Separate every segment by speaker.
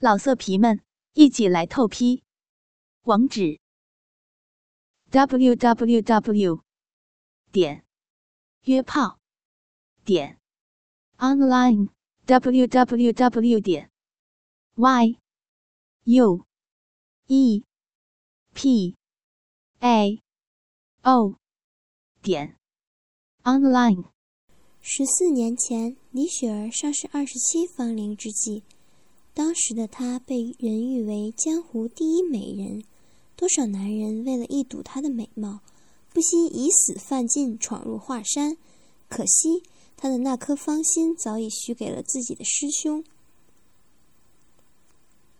Speaker 1: 老色皮们，一起来透批！网址：w w w 点约炮点 online w w w 点 y u e p a o 点 online。
Speaker 2: 十四年前，李雪儿尚是二十七芳龄之际。当时的她被人誉为江湖第一美人，多少男人为了一睹她的美貌，不惜以死犯禁闯入华山。可惜她的那颗芳心早已许给了自己的师兄。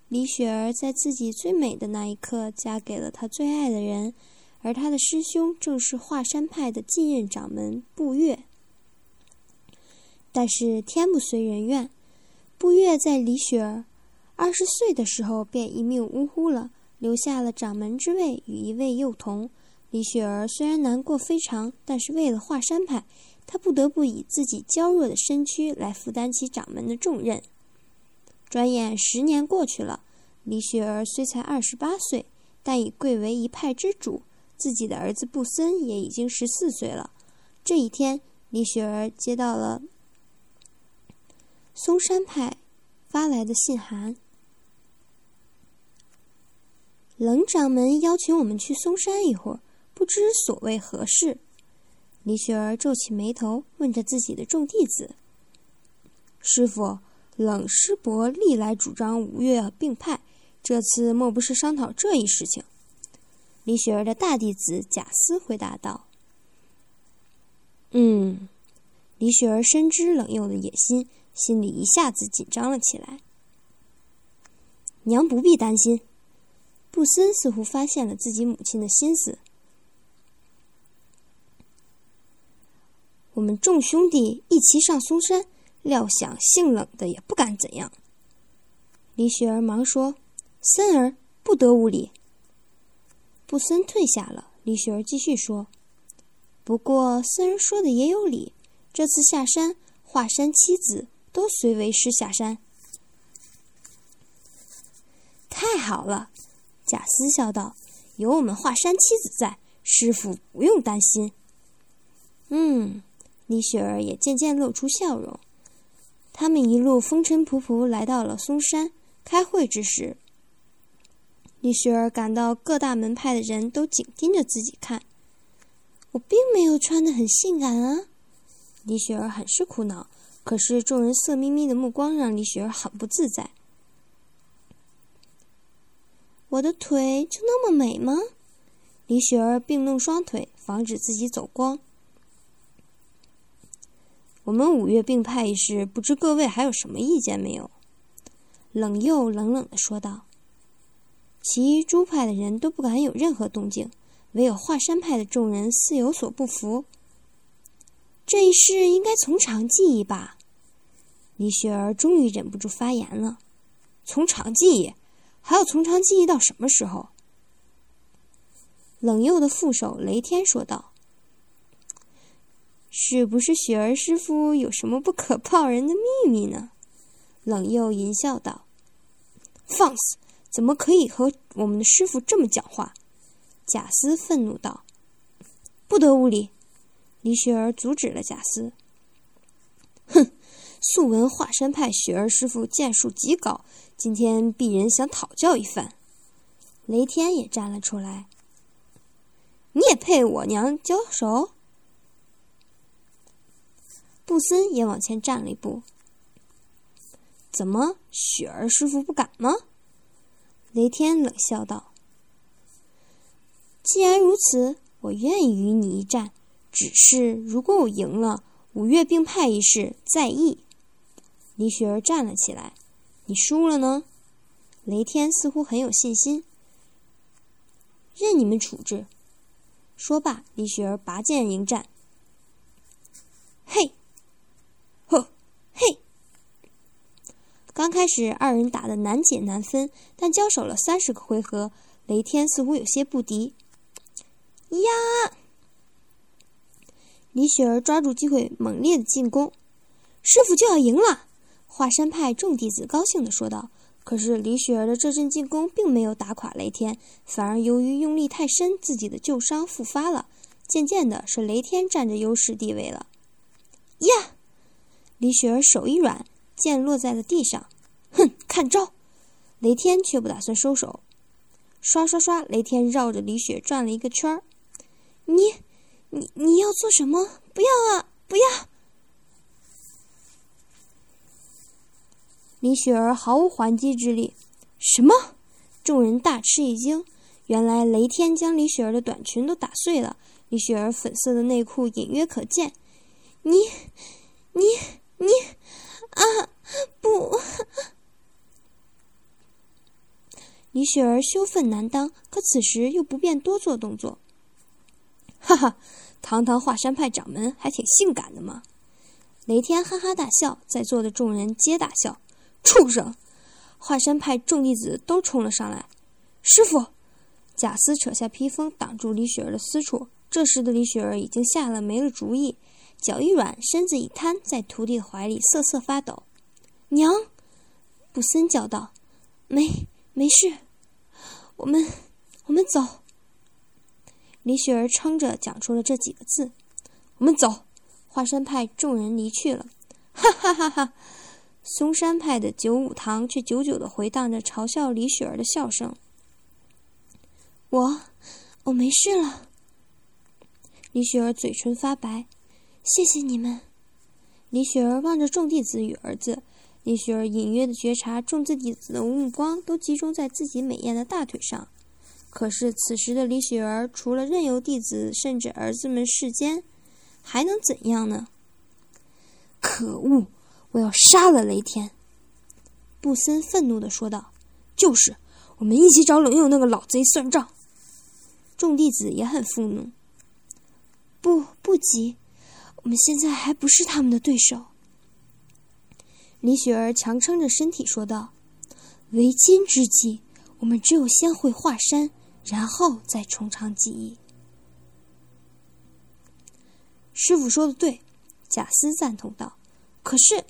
Speaker 2: 李雪儿在自己最美的那一刻嫁给了她最爱的人，而她的师兄正是华山派的继任掌门步月。但是天不遂人愿。步月在李雪儿二十岁的时候便一命呜呼了，留下了掌门之位与一位幼童。李雪儿虽然难过非常，但是为了华山派，她不得不以自己娇弱的身躯来负担起掌门的重任。转眼十年过去了，李雪儿虽才二十八岁，但已贵为一派之主。自己的儿子布森也已经十四岁了。这一天，李雪儿接到了。嵩山派发来的信函，冷掌门邀请我们去嵩山一会儿，不知所谓何事。李雪儿皱起眉头，问着自己的众弟子：“师傅，冷师伯历来主张五岳并派，这次莫不是商讨这一事情？”李雪儿的大弟子贾思回答道：“嗯。”李雪儿深知冷佑的野心。心里一下子紧张了起来。娘不必担心，布森似乎发现了自己母亲的心思。我们众兄弟一齐上嵩山，料想性冷的也不敢怎样。李雪儿忙说：“森儿不得无礼。”布森退下了。李雪儿继续说：“不过森儿说的也有理，这次下山，华山七子。”都随为师下山，太好了！贾斯笑道：“有我们华山七子在，师傅不用担心。”嗯，李雪儿也渐渐露出笑容。他们一路风尘仆仆来到了嵩山。开会之时，李雪儿感到各大门派的人都紧盯着自己看。我并没有穿得很性感啊！李雪儿很是苦恼。可是众人色眯眯的目光让李雪儿很不自在。我的腿就那么美吗？李雪儿并弄双腿，防止自己走光。我们五岳并派一事，不知各位还有什么意见没有？冷又冷冷的说道。其余诸派的人都不敢有任何动静，唯有华山派的众人似有所不服。这一事应该从长计议吧。李雪儿终于忍不住发言了：“从长计议，还要从长计议到什么时候？”冷佑的副手雷天说道：“是不是雪儿师傅有什么不可告人的秘密呢？”冷佑淫笑道：“放肆！怎么可以和我们的师傅这么讲话？”贾斯愤怒道：“不得无礼！”李雪儿阻止了贾斯：“哼！”素闻华山派雪儿师傅剑术极高，今天鄙人想讨教一番。雷天也站了出来。你也配我娘交手？布森也往前站了一步。怎么，雪儿师傅不敢吗？雷天冷笑道：“既然如此，我愿意与你一战。只是如果我赢了，五岳并派一事在议。”李雪儿站了起来，“你输了呢？”雷天似乎很有信心，“任你们处置。”说罢，李雪儿拔剑迎战。“嘿，呵，嘿！”刚开始二人打得难解难分，但交手了三十个回合，雷天似乎有些不敌。呀！李雪儿抓住机会，猛烈的进攻，师傅就要赢了。华山派众弟子高兴地说道：“可是李雪儿的这阵进攻并没有打垮雷天，反而由于用力太深，自己的旧伤复发了。渐渐的，是雷天占着优势地位了。呀！李雪儿手一软，剑落在了地上。哼，看招！雷天却不打算收手。刷刷刷，雷天绕着李雪转了一个圈儿。你，你，你要做什么？不要啊！不要！李雪儿毫无还击之力。什么？众人大吃一惊。原来雷天将李雪儿的短裙都打碎了，李雪儿粉色的内裤隐约可见。你，你，你，啊！不！李雪儿羞愤难当，可此时又不便多做动作。哈哈，堂堂华山派掌门还挺性感的嘛！雷天哈哈大笑，在座的众人皆大笑。畜生！华山派众弟子都冲了上来。师傅，贾斯扯下披风挡住李雪儿的私处。这时的李雪儿已经吓了没了主意，脚一软，身子一瘫，在徒弟怀里瑟瑟发抖。娘，布森叫道：“没，没事，我们，我们走。”李雪儿撑着讲出了这几个字：“我们走。”华山派众人离去了。哈哈哈哈！嵩山派的九五堂却久久的回荡着嘲笑李雪儿的笑声。我，我没事了。李雪儿嘴唇发白，谢谢你们。李雪儿望着众弟子与儿子，李雪儿隐约的觉察众弟子的目光都集中在自己美艳的大腿上。可是此时的李雪儿，除了任由弟子甚至儿子们世间，还能怎样呢？可恶！我要杀了雷天！布森愤怒的说道：“就是，我们一起找冷佑那个老贼算账。”众弟子也很愤怒。不，不急，我们现在还不是他们的对手。李雪儿强撑着身体说道：“为今之计，我们只有先回华山，然后再从长计议。”师傅说的对，贾斯赞同道：“可是……”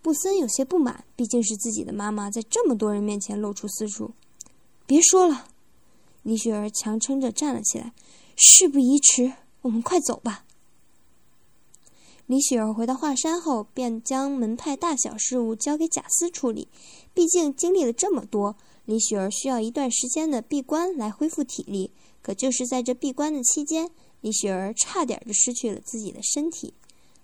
Speaker 2: 布森有些不满，毕竟是自己的妈妈，在这么多人面前露出私处。别说了，李雪儿强撑着站了起来。事不宜迟，我们快走吧。李雪儿回到华山后，便将门派大小事务交给贾斯处理。毕竟经历了这么多，李雪儿需要一段时间的闭关来恢复体力。可就是在这闭关的期间，李雪儿差点就失去了自己的身体。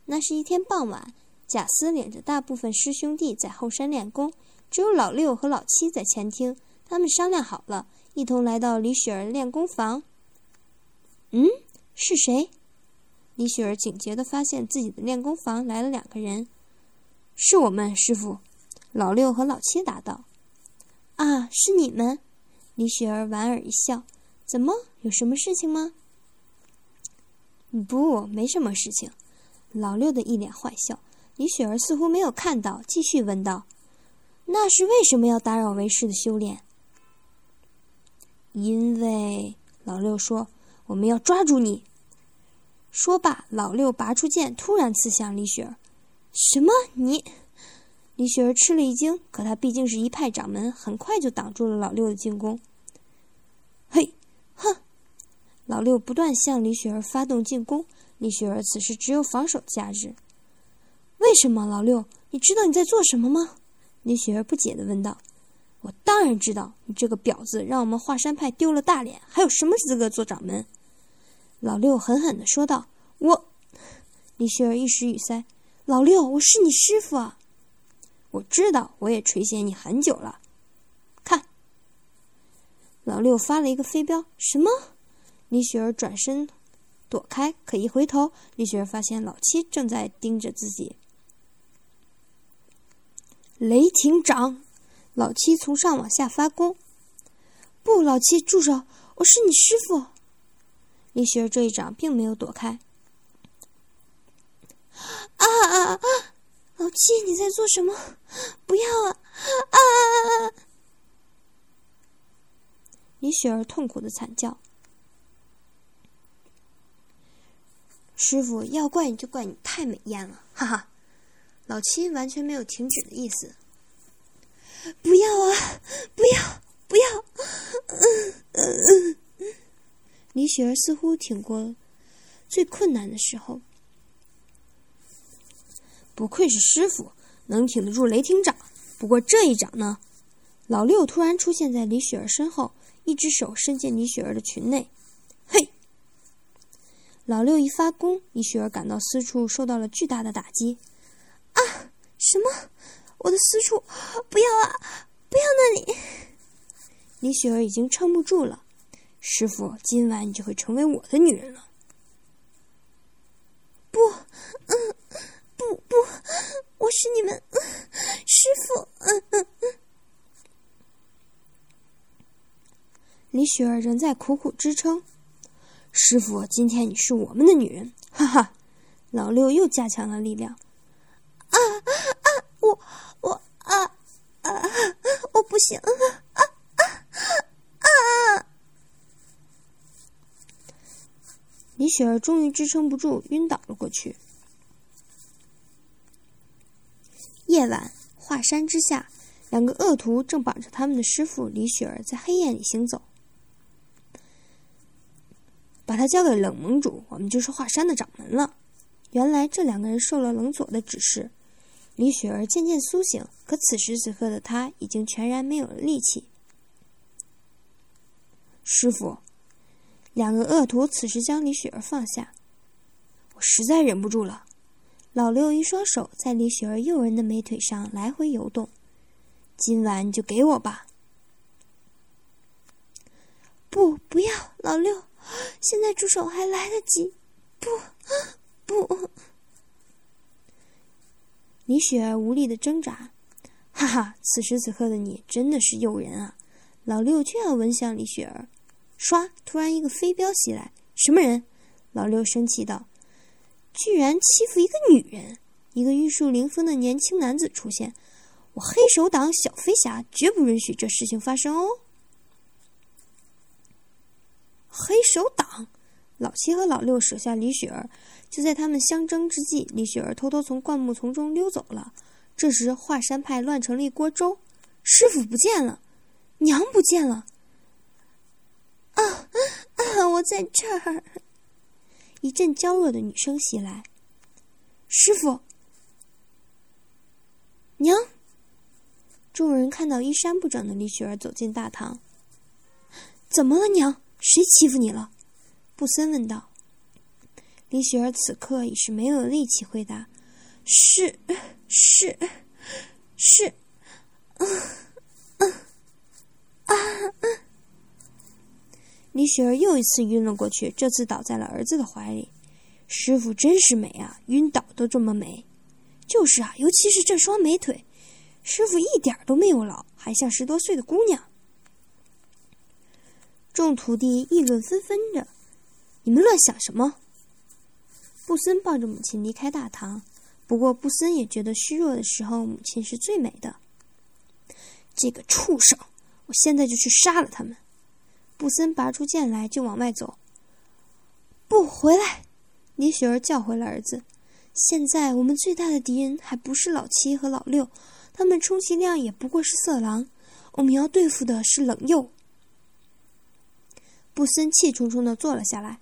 Speaker 2: 那是一天傍晚。贾斯领着大部分师兄弟在后山练功，只有老六和老七在前厅。他们商量好了，一同来到李雪儿练功房。嗯，是谁？李雪儿警觉地发现自己的练功房来了两个人。是我们师傅，老六和老七答道。啊，是你们？李雪儿莞尔一笑。怎么，有什么事情吗？不，没什么事情。老六的一脸坏笑。李雪儿似乎没有看到，继续问道：“那是为什么要打扰为师的修炼？”因为老六说：“我们要抓住你。”说罢，老六拔出剑，突然刺向李雪儿。“什么？你？”李雪儿吃了一惊，可他毕竟是一派掌门，很快就挡住了老六的进攻。嘿，哼！老六不断向李雪儿发动进攻，李雪儿此时只有防守价值。为什么，老六？你知道你在做什么吗？李雪儿不解地问道。“我当然知道，你这个婊子，让我们华山派丢了大脸，还有什么资格做掌门？”老六狠狠地说道。“我……”李雪儿一时语塞。“老六，我是你师傅啊！”“我知道，我也垂涎你很久了。”看，老六发了一个飞镖。什么？李雪儿转身躲开，可一回头，李雪儿发现老七正在盯着自己。雷霆掌，老七从上往下发功。不，老七住手！我是你师傅。李雪儿这一掌并没有躲开。啊啊啊！老七，你在做什么？不要啊！啊啊！李雪儿痛苦的惨叫。师傅，要怪你就怪你太美艳了，哈哈。老七完全没有停止的意思。不要啊！不要！不要！嗯嗯嗯。李雪儿似乎挺过最困难的时候。不愧是师傅，能挺得住雷霆掌。不过这一掌呢？老六突然出现在李雪儿身后，一只手伸进李雪儿的裙内。嘿！老六一发功，李雪儿感到私处受到了巨大的打击。什么？我的私处？不要啊！不要那里！李雪儿已经撑不住了。师傅，今晚你就会成为我的女人了。不，嗯，不不，我是你们师傅。嗯嗯。李雪儿仍在苦苦支撑。师傅，今天你是我们的女人。哈哈，老六又加强了力量。啊啊！我我啊啊！我不行！啊啊啊！李雪儿终于支撑不住，晕倒了过去。夜晚，华山之下，两个恶徒正绑着他们的师傅李雪儿在黑夜里行走。把他交给冷盟主，我们就是华山的掌门了。原来这两个人受了冷左的指示。李雪儿渐渐苏醒，可此时此刻的她已经全然没有了力气。师傅，两个恶徒此时将李雪儿放下。我实在忍不住了。老六一双手在李雪儿诱人的美腿上来回游动。今晚就给我吧。不，不要，老六，现在住手还来得及。不，不。李雪儿无力的挣扎，哈哈！此时此刻的你真的是诱人啊！老六却要吻向李雪儿，唰！突然一个飞镖袭来，什么人？老六生气道：“居然欺负一个女人！”一个玉树临风的年轻男子出现，我黑手党小飞侠绝不允许这事情发生哦！黑手党，老七和老六舍下李雪儿。就在他们相争之际，李雪儿偷偷从灌木丛中溜走了。这时，华山派乱成了一锅粥，师傅不见了，娘不见了。在这儿！一阵娇弱的女声袭来。师傅，娘！众人看到衣衫不整的李雪儿走进大堂。怎么了，娘？谁欺负你了？布森问道。李雪儿此刻已是没有力气回答：“是，是，是，啊，啊！”李雪儿又一次晕了过去，这次倒在了儿子的怀里。师傅真是美啊，晕倒都这么美。就是啊，尤其是这双美腿，师傅一点都没有老，还像十多岁的姑娘。众徒弟议论纷纷着：“你们乱想什么？”布森抱着母亲离开大堂，不过布森也觉得虚弱的时候，母亲是最美的。这个畜生，我现在就去杀了他们！布森拔出剑来就往外走。不回来！李雪儿叫回了儿子。现在我们最大的敌人还不是老七和老六，他们充其量也不过是色狼。我们要对付的是冷佑。布森气冲冲的坐了下来。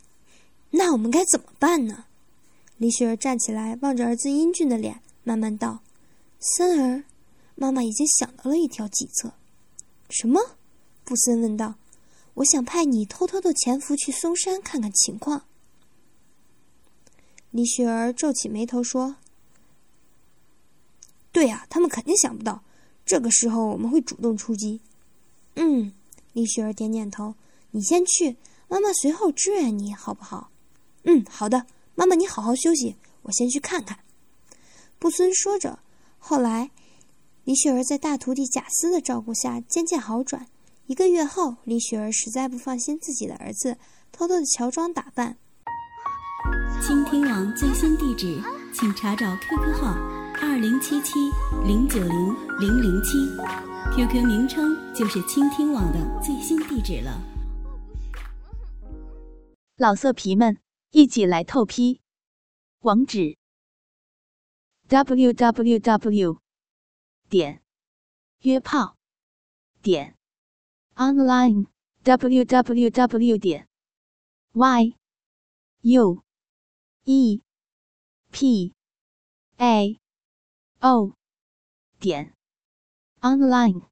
Speaker 2: 那我们该怎么办呢？李雪儿站起来，望着儿子英俊的脸，慢慢道：“森儿，妈妈已经想到了一条计策。”“什么？”布森问道。“我想派你偷偷的潜伏去嵩山看看情况。”李雪儿皱起眉头说：“对呀，他们肯定想不到，这个时候我们会主动出击。”“嗯。”李雪儿点点头，“你先去，妈妈随后支援你，好不好？”“嗯，好的。”妈妈，你好好休息，我先去看看。布森说着，后来李雪儿在大徒弟贾斯的照顾下渐渐好转。一个月后，李雪儿实在不放心自己的儿子，偷偷的乔装打扮。
Speaker 1: 倾听网最新地址，请查找 QQ 号二零七七零九零零零七，QQ 名称就是倾听网的最新地址了。老色皮们。一起来透批，网址：w w w. 点
Speaker 3: 约炮点 online w w w 点 y u e p a o 点 online。